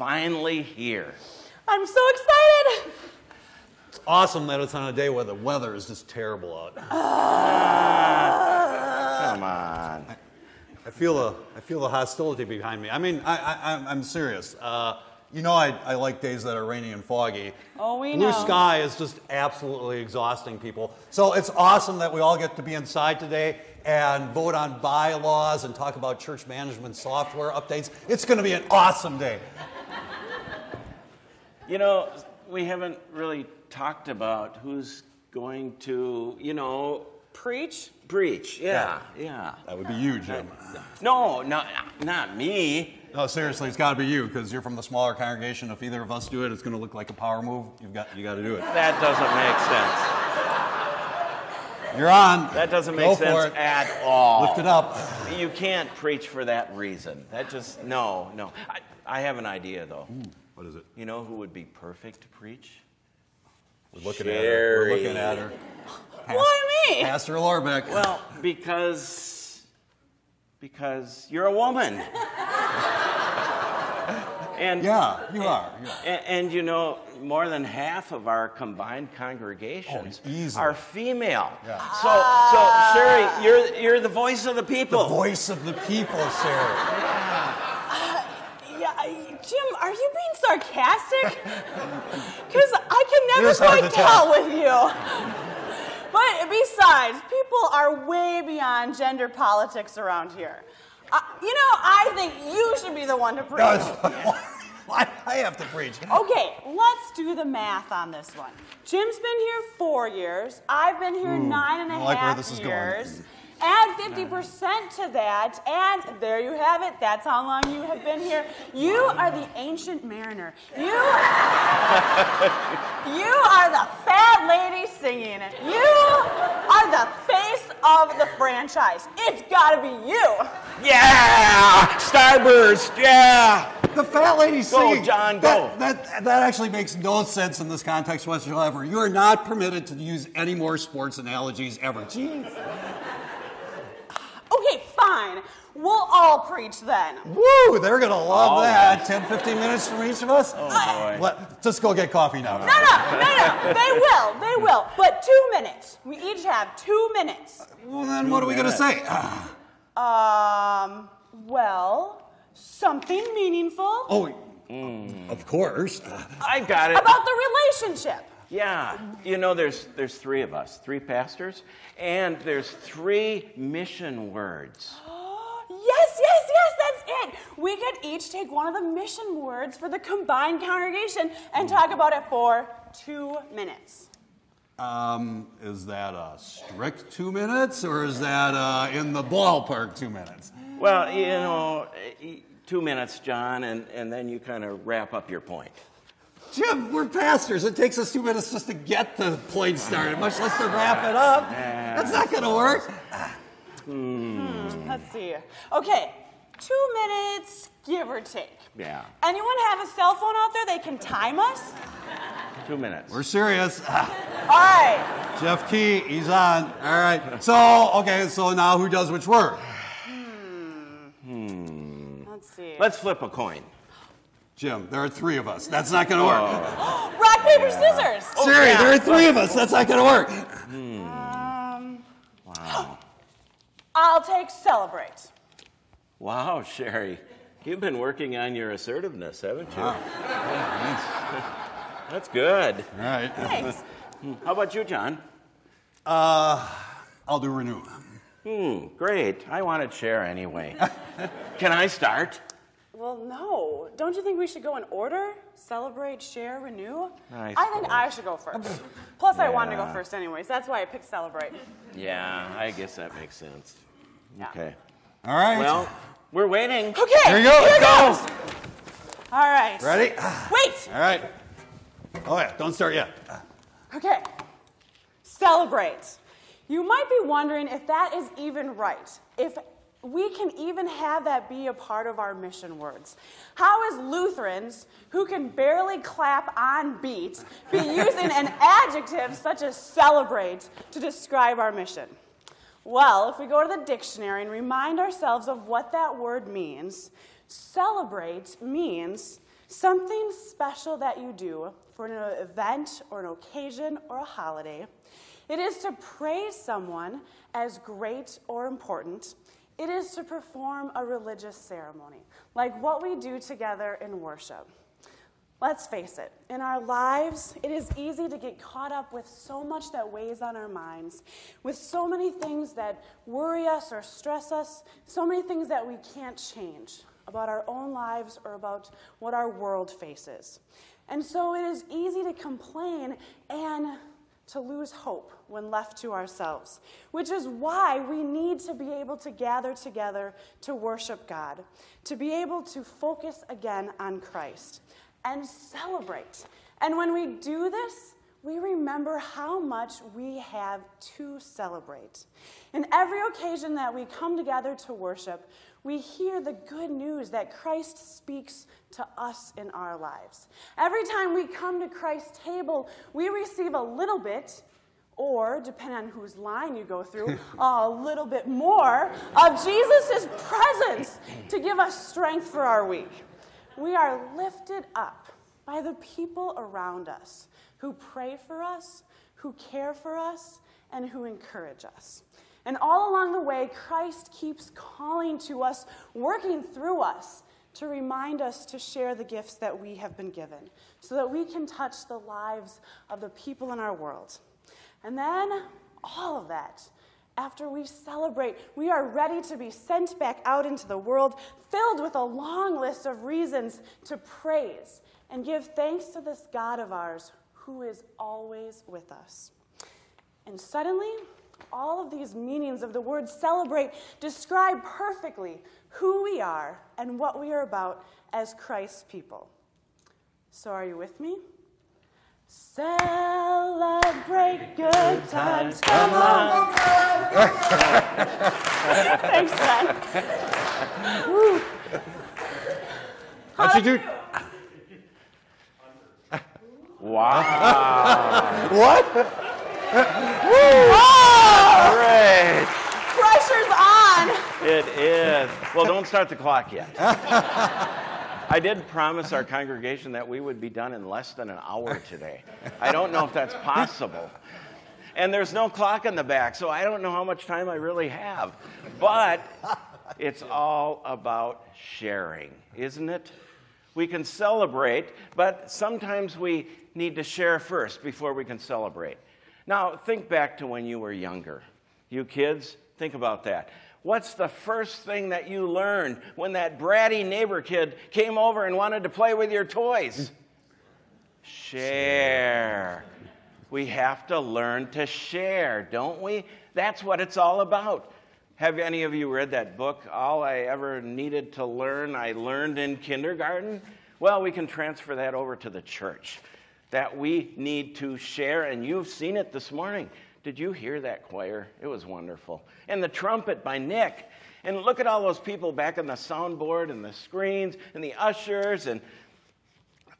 finally here. I'm so excited. It's awesome that it's on a day where the weather is just terrible out. Come on. I feel the I feel the hostility behind me. I mean, I, I I'm, I'm serious. Uh, you know, I, I like days that are rainy and foggy. Oh, we Blue know. Blue sky is just absolutely exhausting people. So it's awesome that we all get to be inside today and vote on bylaws and talk about church management software updates. It's going to be an awesome day. You know, we haven't really talked about who's going to, you know, Preach? preach. Yeah, yeah. That would be you, Jim. No, no, not me. No, seriously, it's got to be you because you're from the smaller congregation. If either of us do it, it's going to look like a power move. You've got you got to do it. That doesn't make sense. You're on. That doesn't Go make for sense it. at all. Lift it up. You can't preach for that reason. That just, no, no. I, I have an idea, though. Hmm. What is it? You know who would be perfect to preach? We're looking at her. We're looking at her. Why me? Pastor Lorbeck. Well, because because you're a woman. and yeah, you are. You are. And, and you know, more than half of our combined congregations Oh, are female. Yeah. So, so Sherry, you're you're the voice of the people. The voice of the people, Sarah. Uh, yeah, I- Jim, are you being sarcastic? Because I can never It is hard quite tell. tell with you. But besides, people are way beyond gender politics around here. Uh, you know, I think you should be the one to preach. Why I have to preach? Okay, let's do the math on this one. Jim's been here four years. I've been here nine and a I half like this is going. Years. Add 50% to that, and there you have it. That's how long you have been here. You are the ancient mariner. You, you are the fat lady singing it. You are the face of the franchise. It's gotta be you. Yeah, Starburst. Yeah. The fat lady singing. Go, John, That, go. that, that actually makes no sense in this context whatsoever. You are not permitted to use any more sports analogies ever. Jeez. Okay, fine. We'll all preach then. Woo! They're going to love All that. 10, 15 minutes from each of us? Oh boy. Let, just go get coffee now. No, no, no, no. They will. They will. But two minutes. We each have two minutes. Well, then what are we going to say? Um, well, something meaningful oh, of course. I got it. about the relationship. Yeah, you know, there's there's three of us, three pastors, and there's three mission words. Yes, yes, yes, that's it. We could each take one of the mission words for the combined congregation and talk about it for two minutes. Um, is that a strict two minutes or is that uh, in the ballpark two minutes? Well, you know, two minutes, John, and, and then you kind of wrap up your point. Jim, we're pastors. It takes us two minutes just to get the point started, much less to wrap it up. That's not going to work. Let's see. Okay, two minutes, give or take. Yeah, Anyone have a cell phone out there? They can time us? two minutes. We're serious. All right. Jeff Key, he's on. All right. So, okay, so now who does which word? Hmm. Let's see. Let's flip a coin. Jim, there are three of us. That's not going to work. Rock, paper, scissors. Siri, oh, yeah. there are three of us. That's not going to work. Um, Wow. I'll take celebrate. Wow, Sherry, you've been working on your assertiveness, haven't you? Wow. That's good. All right. Thanks. How about you, John? Uh, I'll do renew. Hmm, great. I wanted share anyway. Can I start? Well, no. Don't you think we should go in order? Celebrate, share, renew? I I think I should go first. Plus, I wanted to go Yeah. first anyways. That's why I picked celebrate. Yeah, I guess that makes sense. Yeah. Okay. All right. Well, we're waiting. Okay. Here you go. Here Let's goes. All right. ready? Wait. All right. Oh, yeah. Don't start yet. Okay. Celebrate. You might be wondering if that is even right. If we can even have that be a part of our mission words. How is Lutherans, who can barely clap on beat, be using an adjective such as celebrate to describe our mission? Well, if we go to the dictionary and remind ourselves of what that word means, celebrate means something special that you do for an event or an occasion or a holiday. It is to praise someone as great or important. It is to perform a religious ceremony, like what we do together in worship. Let's face it, in our lives, it is easy to get caught up with so much that weighs on our minds, with so many things that worry us or stress us, so many things that we can't change about our own lives or about what our world faces. And so it is easy to complain and to lose hope when left to ourselves, which is why we need to be able to gather together to worship God, to be able to focus again on Christ and celebrate. And when we do this, we remember how much we have to celebrate. In every occasion that we come together to worship, we hear the good news that Christ speaks to us in our lives. Every time we come to Christ's table, we receive a little bit, or depending on whose line you go through, a little bit more of Jesus' presence to give us strength for our week. We are lifted up by the people around us who pray for us, who care for us, and who encourage us. And all along the way, Christ keeps calling to us, working through us to remind us to share the gifts that we have been given so that we can touch the lives of the people in our world. And then all of that, after we celebrate, we are ready to be sent back out into the world filled with a long list of reasons to praise and give thanks to this God of ours who is always with us. And suddenly, all of these meanings of the word celebrate describe perfectly who we are and what we are about as Christ's people. So, are you with me? Celebrate good times. Come on. Thanks, Ben. Woo. How'd you do? Wow. What? Oh, Great. pressure's on. It is. Well, don't start the clock yet. I did promise our congregation that we would be done in less than an hour today. I don't know if that's possible. And there's no clock in the back, so I don't know how much time I really have. But it's all about sharing, isn't it? We can celebrate, but sometimes we need to share first before we can celebrate. Now, think back to when you were younger. You kids, think about that. What's the first thing that you learned when that bratty neighbor kid came over and wanted to play with your toys? Share. We have to learn to share, don't we? That's what it's all about. Have any of you read that book, All I Ever Needed to Learn, I Learned in Kindergarten? Well, we can transfer that over to the church. That we need to share, and you've seen it this morning. Did you hear that choir? It was wonderful. And the trumpet by Nick. And look at all those people back on the soundboard and the screens and the ushers and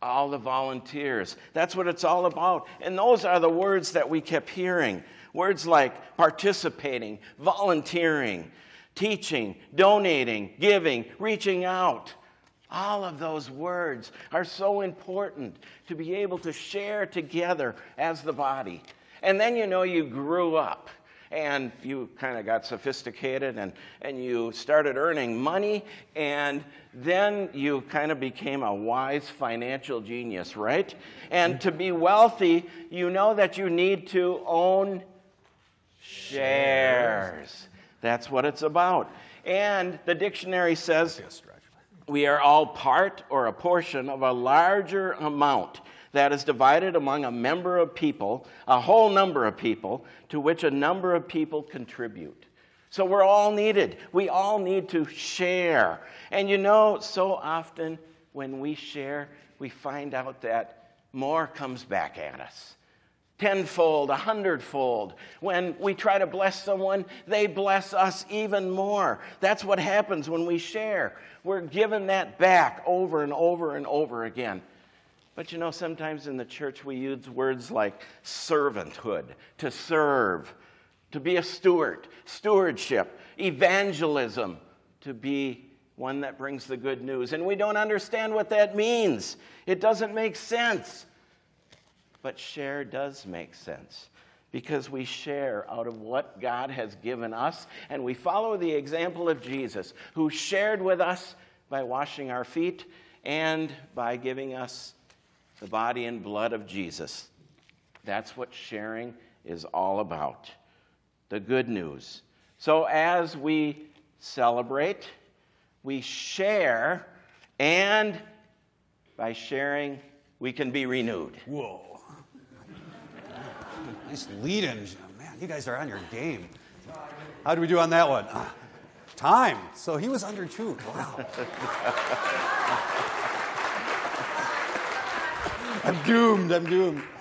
all the volunteers. That's what it's all about. And those are the words that we kept hearing words like participating, volunteering, teaching, donating, giving, reaching out. All of those words are so important to be able to share together as the body. And then you know you grew up and you kind of got sophisticated and, and you started earning money, and then you kind of became a wise financial genius, right? And to be wealthy, you know that you need to own shares. That's what it's about. And the dictionary says we are all part or a portion of a larger amount that is divided among a member of people, a whole number of people, to which a number of people contribute. So we're all needed. We all need to share. And you know, so often when we share, we find out that more comes back at us. Tenfold, a hundredfold. When we try to bless someone, they bless us even more. That's what happens when we share. We're given that back over and over and over again. But you know, sometimes in the church we use words like servanthood, to serve, to be a steward, stewardship, evangelism, to be one that brings the good news. And we don't understand what that means, it doesn't make sense. But share does make sense because we share out of what God has given us, and we follow the example of Jesus, who shared with us by washing our feet and by giving us the body and blood of Jesus. That's what sharing is all about the good news. So, as we celebrate, we share, and by sharing, we can be renewed. Whoa. Nice lead in. Man, you guys are on your game. How do we do on that one? Uh, time. So he was under two. Wow. I'm doomed. I'm doomed.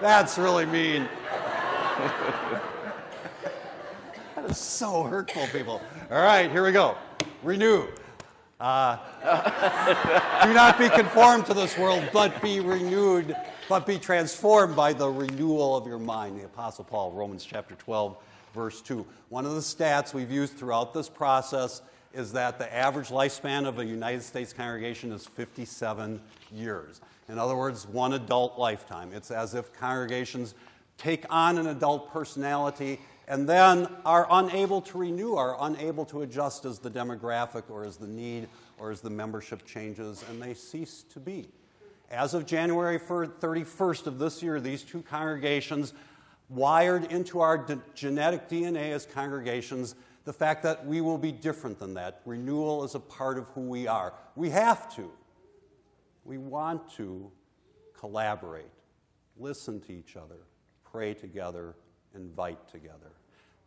That's really mean. that is so hurtful, people. All right, here we go. Renew. Uh, do not be conformed to this world, but be renewed, but be transformed by the renewal of your mind. The Apostle Paul, Romans chapter 12, verse 2. One of the stats we've used throughout this process is that the average lifespan of a United States congregation is 57 years. In other words, one adult lifetime. It's as if congregations take on an adult personality and then are unable to renew, are unable to adjust as the demographic or as the need or as the membership changes, and they cease to be. As of January 31st of this year, these two congregations wired into our genetic DNA as congregations the fact that we will be different than that. Renewal is a part of who we are. We have to. We want to collaborate, listen to each other, pray together, invite together.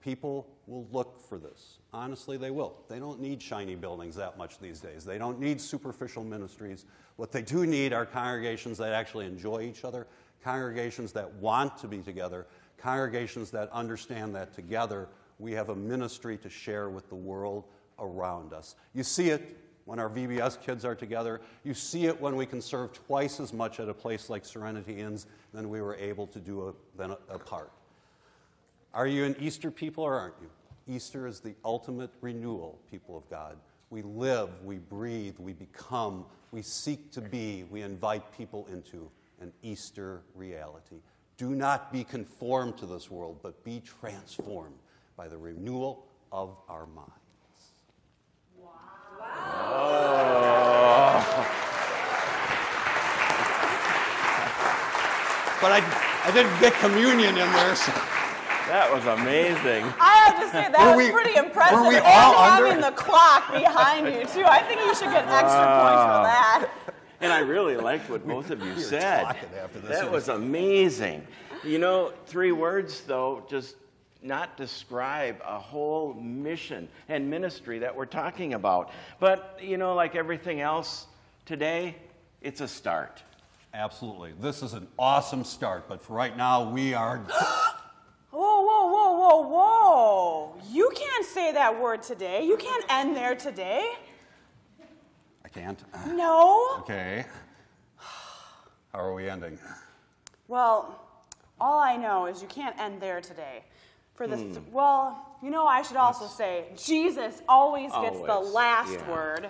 People will look for this. Honestly, they will. They don't need shiny buildings that much these days. They don't need superficial ministries. What they do need are congregations that actually enjoy each other, congregations that want to be together, congregations that understand that together we have a ministry to share with the world around us. You see it when our VBS kids are together. You see it when we can serve twice as much at a place like Serenity Inns than we were able to do a, apart. Are you an Easter people or aren't you? Easter is the ultimate renewal, people of God. We live, we breathe, we become, we seek to be, we invite people into an Easter reality. Do not be conformed to this world, but be transformed by the renewal of our minds. Wow. wow. But I, I didn't get communion in there. So. That was amazing. I have to say that were was we, pretty impressive. Were we and all having under? the clock behind you too. I think you should get extra points for that. And I really liked what both of you said. That was amazing. You know, three words though just not describe a whole mission and ministry that we're talking about. But you know, like everything else today, it's a start. Absolutely. This is an awesome start, but for right now, we are say that word today. You can't end there today. I can't. No. Okay. How are we ending? Well, all I know is you can't end there today. For the th- hmm. well, you know, I should also say Jesus always gets the last yeah. word.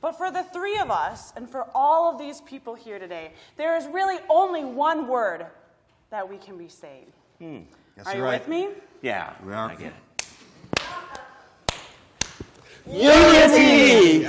But for the three of us and for all of these people here today, there is really only one word that we can be saying. Hmm. Yes, are you right. with me? Yeah, we are. I get it. Unity!